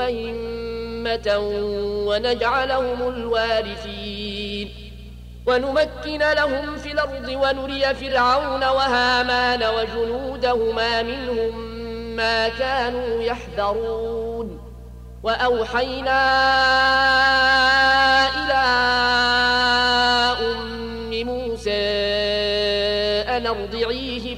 أئمة ونجعلهم الوارثين. ونمكن لهم في الأرض ونري فرعون وهامان وجنودهما منهم ما كانوا يحذرون. وأوحينا إلى أم موسى أن ارضعيه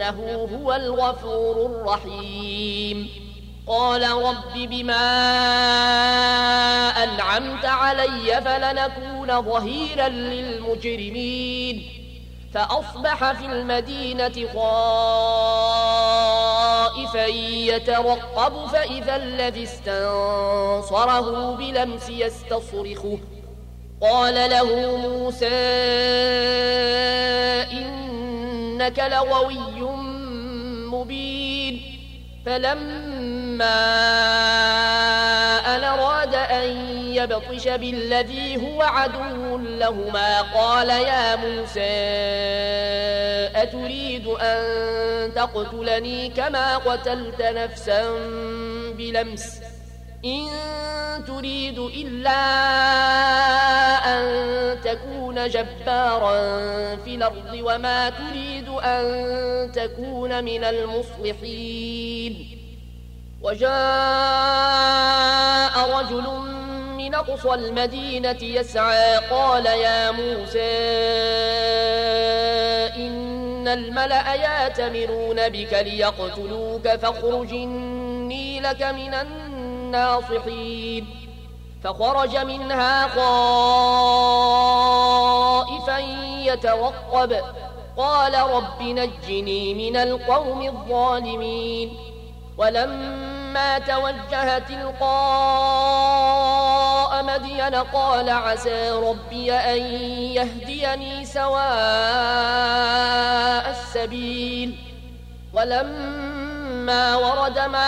إنه هو الغفور الرحيم. قال رب بما أنعمت علي فلنكون ظهيرا للمجرمين. فأصبح في المدينة خائفا يترقب فإذا الذي استنصره بلمس يستصرخه. قال له موسى إنك لغوي مبين فلما أن أراد أن يبطش بالذي هو عدو لهما قال يا موسى أتريد أن تقتلني كما قتلت نفسا بلمس؟ إن تريد إلا أن تكون جبارا في الأرض وما تريد أن تكون من المصلحين. وجاء رجل من أقصى المدينة يسعى قال يا موسى إن الملأ يأتمرون بك ليقتلوك فاخرج إني لك من الناصحين. فخرج منها خائفا يترقب. قال رب نجني من القوم الظالمين ولما توجه تلقاء مدين قال عسى ربي أن يهديني سواء السبيل ولما ورد ماء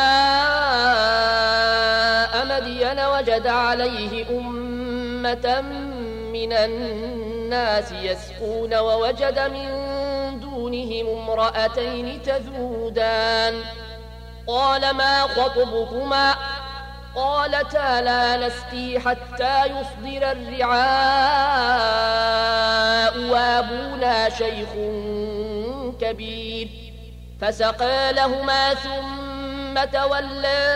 مدين وجد عليه أمة من الناس يسقون ووجد من دونهم امرأتين تذودان. قال ما خطبكما؟ قالتا لا نسقي حتى يصدر الرعاء وابونا شيخ كبير. فسقى لهما ثم تولى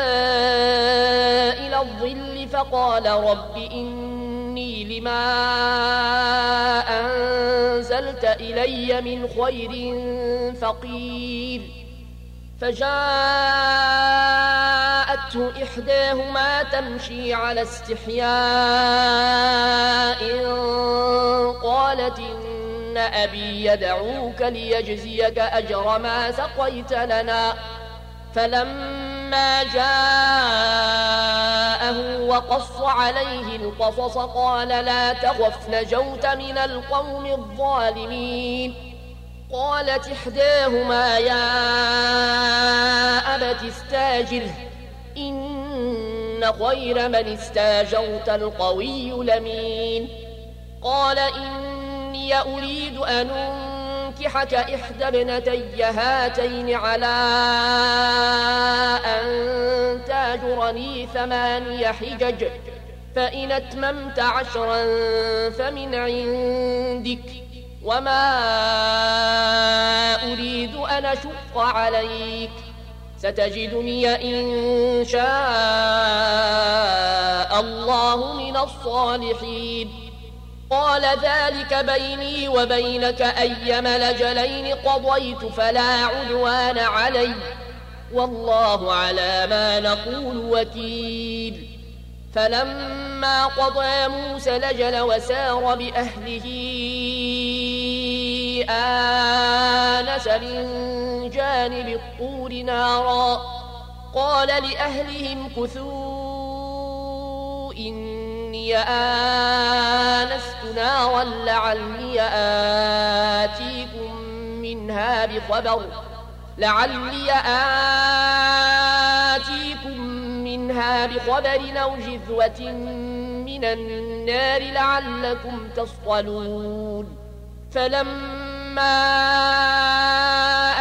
إلى الظل فقال رب إني لما أنزلت إلي من خير فقير. فجاءته إحداهما تمشي على استحياء قالت إن أبي يدعوك ليجزيك أجر ما سقيت لنا. فلما جاءه وقص عليه القصص قال لا تخف نجوت من القوم الظالمين. قالت إحداهما يا أبت استاجره إن خير من استاجرت القوي لمين؟ قال إني أريد أن أنكحك إحدى ابنتي هاتين على أن تاجرني ثماني حجج فإن أتممت عشرا فمن عندك وما أريد أن أشق عليك. ستجدني إن شاء الله من الصالحين. قال ذلك بيني وبينك أيما لجلين قضيت فلا عدوان علي. والله على ما نقول وكيل. فلما قضى موسى لجل وسار بأهله آنس من جانب الطور نارا. قال لأهلهم كثوا إني آنست نارا لعلي آتيكم منها بخبر. لعلي آتيكم منها بخبر أو جذوة من النار لعلكم تصطلون. فلما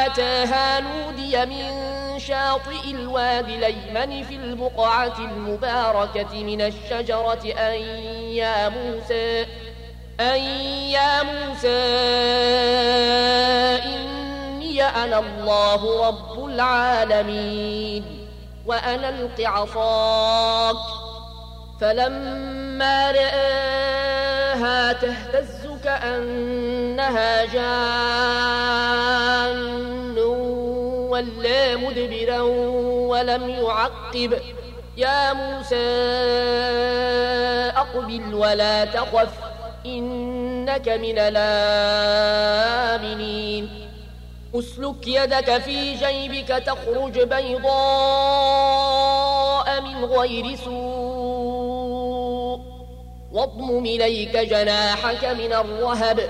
أتاها نودي من شاطئ الوادي الأيمن في البقعة المباركة من الشجرة أن يا موسى أن يا موسى إني أنا الله رب العالمين وأنا الق عصاك فلما رآها تهتز كأنها جان. ولا مدبرا ولم يعقب. يا موسى أقبل ولا تخف إنك من الآمنين. أسلك يدك في جيبك تخرج بيضاء من غير سوء. واضمم إليك جناحك من الرهب.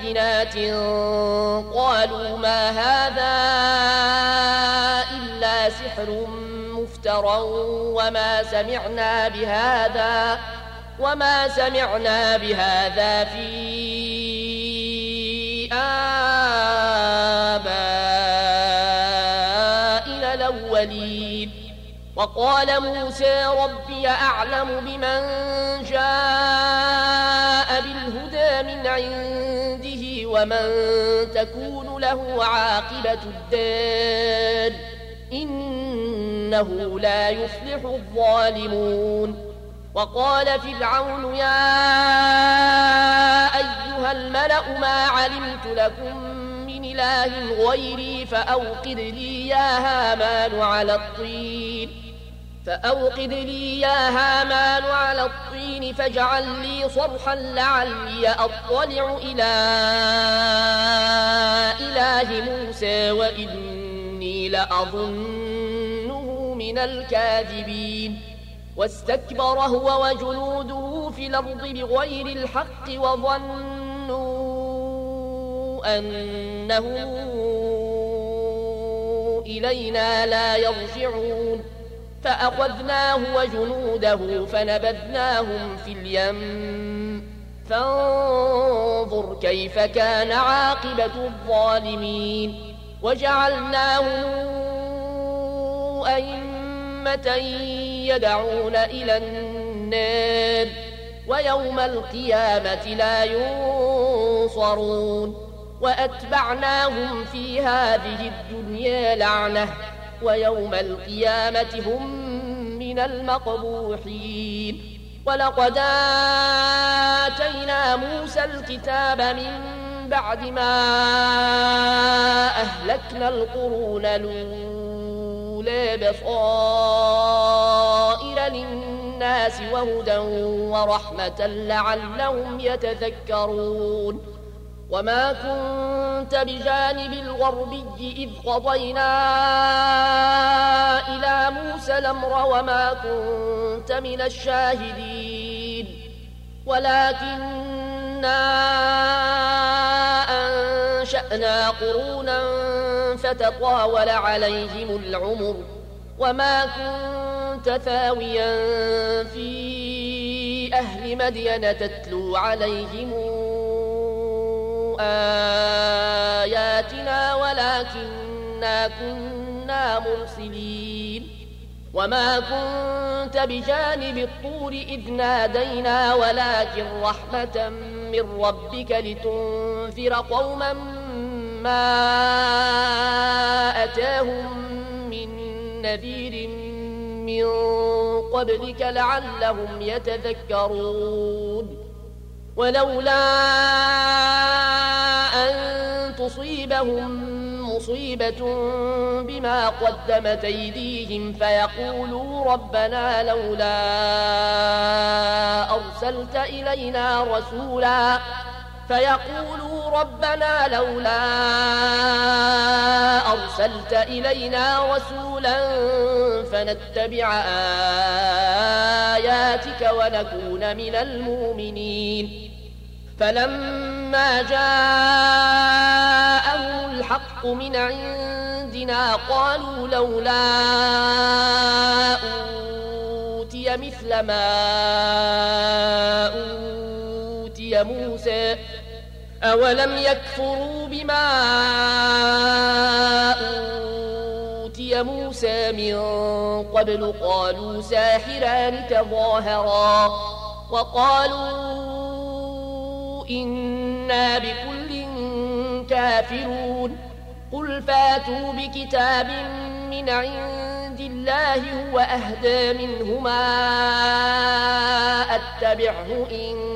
بينات قالوا ما هذا إلا سحر مفترى وما سمعنا بهذا وما سمعنا بهذا في آبائنا الأولين وقال موسى ربي أعلم بمن جاء بالهدى من عنده ومن تكون له عاقبة الدار إنه لا يفلح الظالمون وقال فرعون يا أيها الملأ ما علمت لكم من إله غيري فأوقد لي يا هامان على الطين فأوقد لي يا هامان على الطين فاجعل لي صرحا لعلي أطلع إلى إله موسى وإني لأظنه من الكاذبين. واستكبر هو وجنوده في الأرض بغير الحق وظنوا أنه إلينا لا يرجعون. فأخذناه وجنوده فنبذناهم في اليم. فانظر كيف كان عاقبة الظالمين. وجعلناهم أئمة يدعون إلى النار. ويوم القيامة لا ينصرون. وأتبعناهم في هذه الدنيا لعنة. ويوم القيامة هم من المقبوحين. ولقد آتينا موسى الكتاب من بعد ما أهلكنا القرون الأولى بصائر للناس وهدى ورحمة لعلهم يتذكرون. وما كنت بجانب الغربي إذ قضينا إلى موسى الأمر وما كنت من الشاهدين ولكننا أنشأنا قرونا فتطاول عليهم العمر وما كنت ثاويا في أهل مدين تتلو عليهم آياتنا ولكنا كنا مرسلين وما كنت بجانب الطور إذ نادينا ولكن رحمة من ربك لتنذر قوما ما أتاهم من نذير من قبلك لعلهم يتذكرون. ولولا أن تصيبهم مصيبة بما قدمت أيديهم فيقولوا ربنا لولا أرسلت إلينا رسولا فيقولوا ربنا لولا أرسلت إلينا رسولا فنتبع آياتك ونكون من المؤمنين. فلما جاءهم الحق من عندنا قالوا لولا أوتي مثل ما أوتي موسى. أولم يكفروا بما أوتي موسى من قبل قالوا ساحران تظاهرا وقالوا إنا بكل كافرون قل فاتوا بكتاب من عند الله هو أهدى منهما أتبعه إن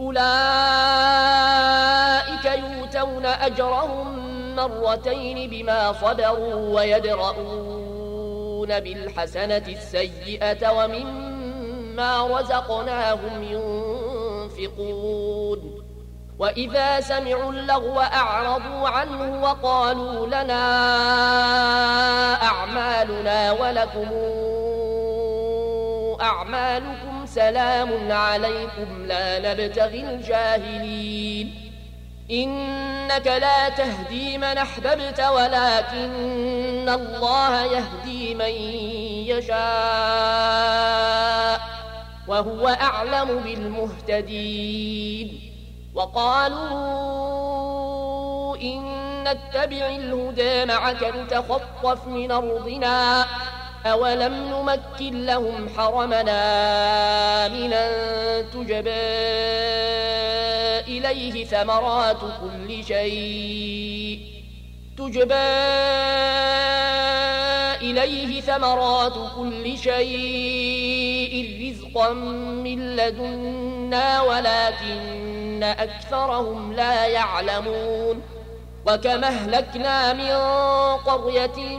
أولئك يؤتون أجرهم مرتين بما صبروا ويدرؤون بالحسنة السيئة ومما رزقناهم ينفقون. وإذا سمعوا اللغو أعرضوا عنه وقالوا لنا أعمالنا ولكم أعمالكم سلام عليكم لا نبتغي الجاهلين. إنك لا تهدي من أحببت ولكن الله يهدي من يشاء وهو أعلم بالمهتدين. وقالوا إن نتبع الهدى معك نتخطف من أرضنا. أولم نمكن لهم حرمنا آمنا تجبى إليه ثمرات كل شيء تجبى إليه ثمرات كل شيء رزقا من لدنا ولكن أكثرهم لا يعلمون وكما أهلكنا من قرية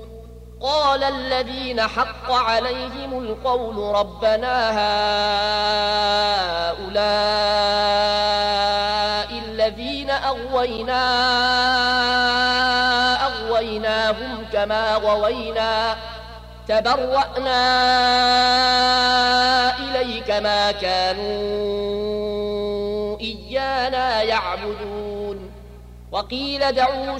قال الذين حق عليهم القول ربنا هؤلاء الذين أغوينا أغويناهم كما غوينا تبرأنا إليك ما كانوا إيانا يعبدون وقيل دعوا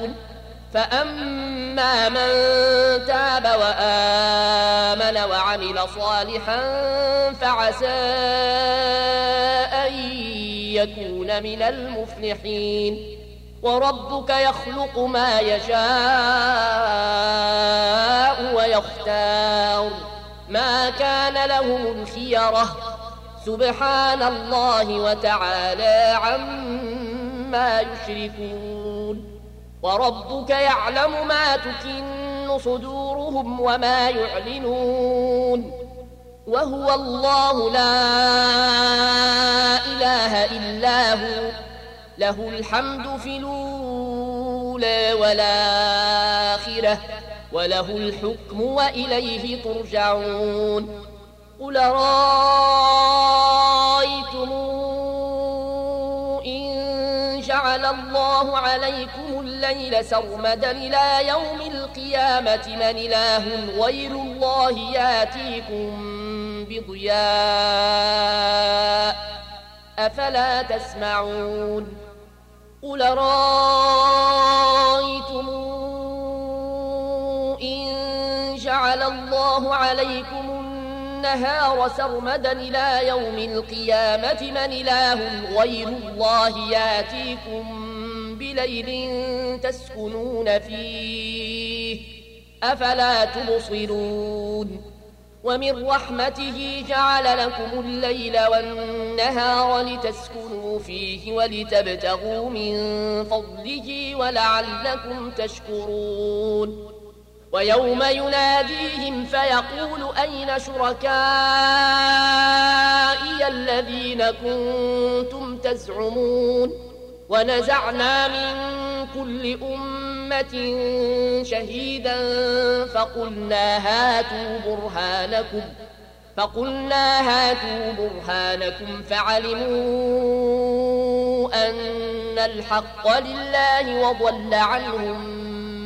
فأما من تاب وآمن وعمل صالحا فعسى أن يكون من المفلحين وربك يخلق ما يشاء ويختار ما كان لهم الخيرة سبحان الله وتعالى عما يشركون وربك يعلم ما تكن صدورهم وما يعلنون وهو الله لا إله إلا هو له الحمد في الأولى والآخرة وله الحكم وإليه ترجعون قل رأيتم إن جعل الله عليكم الليل سرمدا إلى يوم القيامة من إله غير الله ياتيكم بضياء أفلا تسمعون قل رأيتم إن جعل الله عليكم النهار سرمدا إلى يوم القيامة من إله غير الله ياتيكم بليل تسكنون فيه. أفلا تبصرون؟ ومن رحمته جعل لكم الليل والنهار لتسكنوا فيه ولتبتغوا من فضله ولعلكم تشكرون. ويوم يناديهم فيقول أين شركائي الذين كنتم تزعمون ونزعنا من كل أمة شهيدا فقلنا هاتوا برهانكم فقلنا هاتوا برهانكم فعلموا أن الحق لله وضل عنهم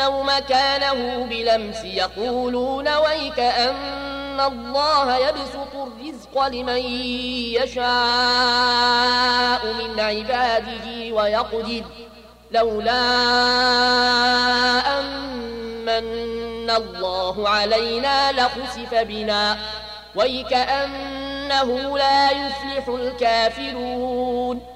مكانه بلمس يقولون ويك أن الله يبسط الرزق لمن يشاء من عباده ويقدر. لولا أمن الله علينا لخسف بنا. ويكأنه لا يفلح الكافرون.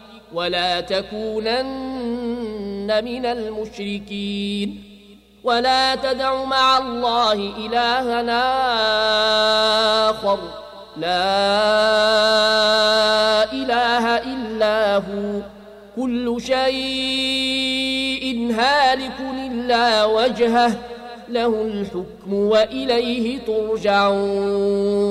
ولا تكونن من المشركين ولا تدع مع الله إلهنا آخر. لا إله إلا هو. كل شيء هالك إلا وجهه. له الحكم وإليه ترجعون.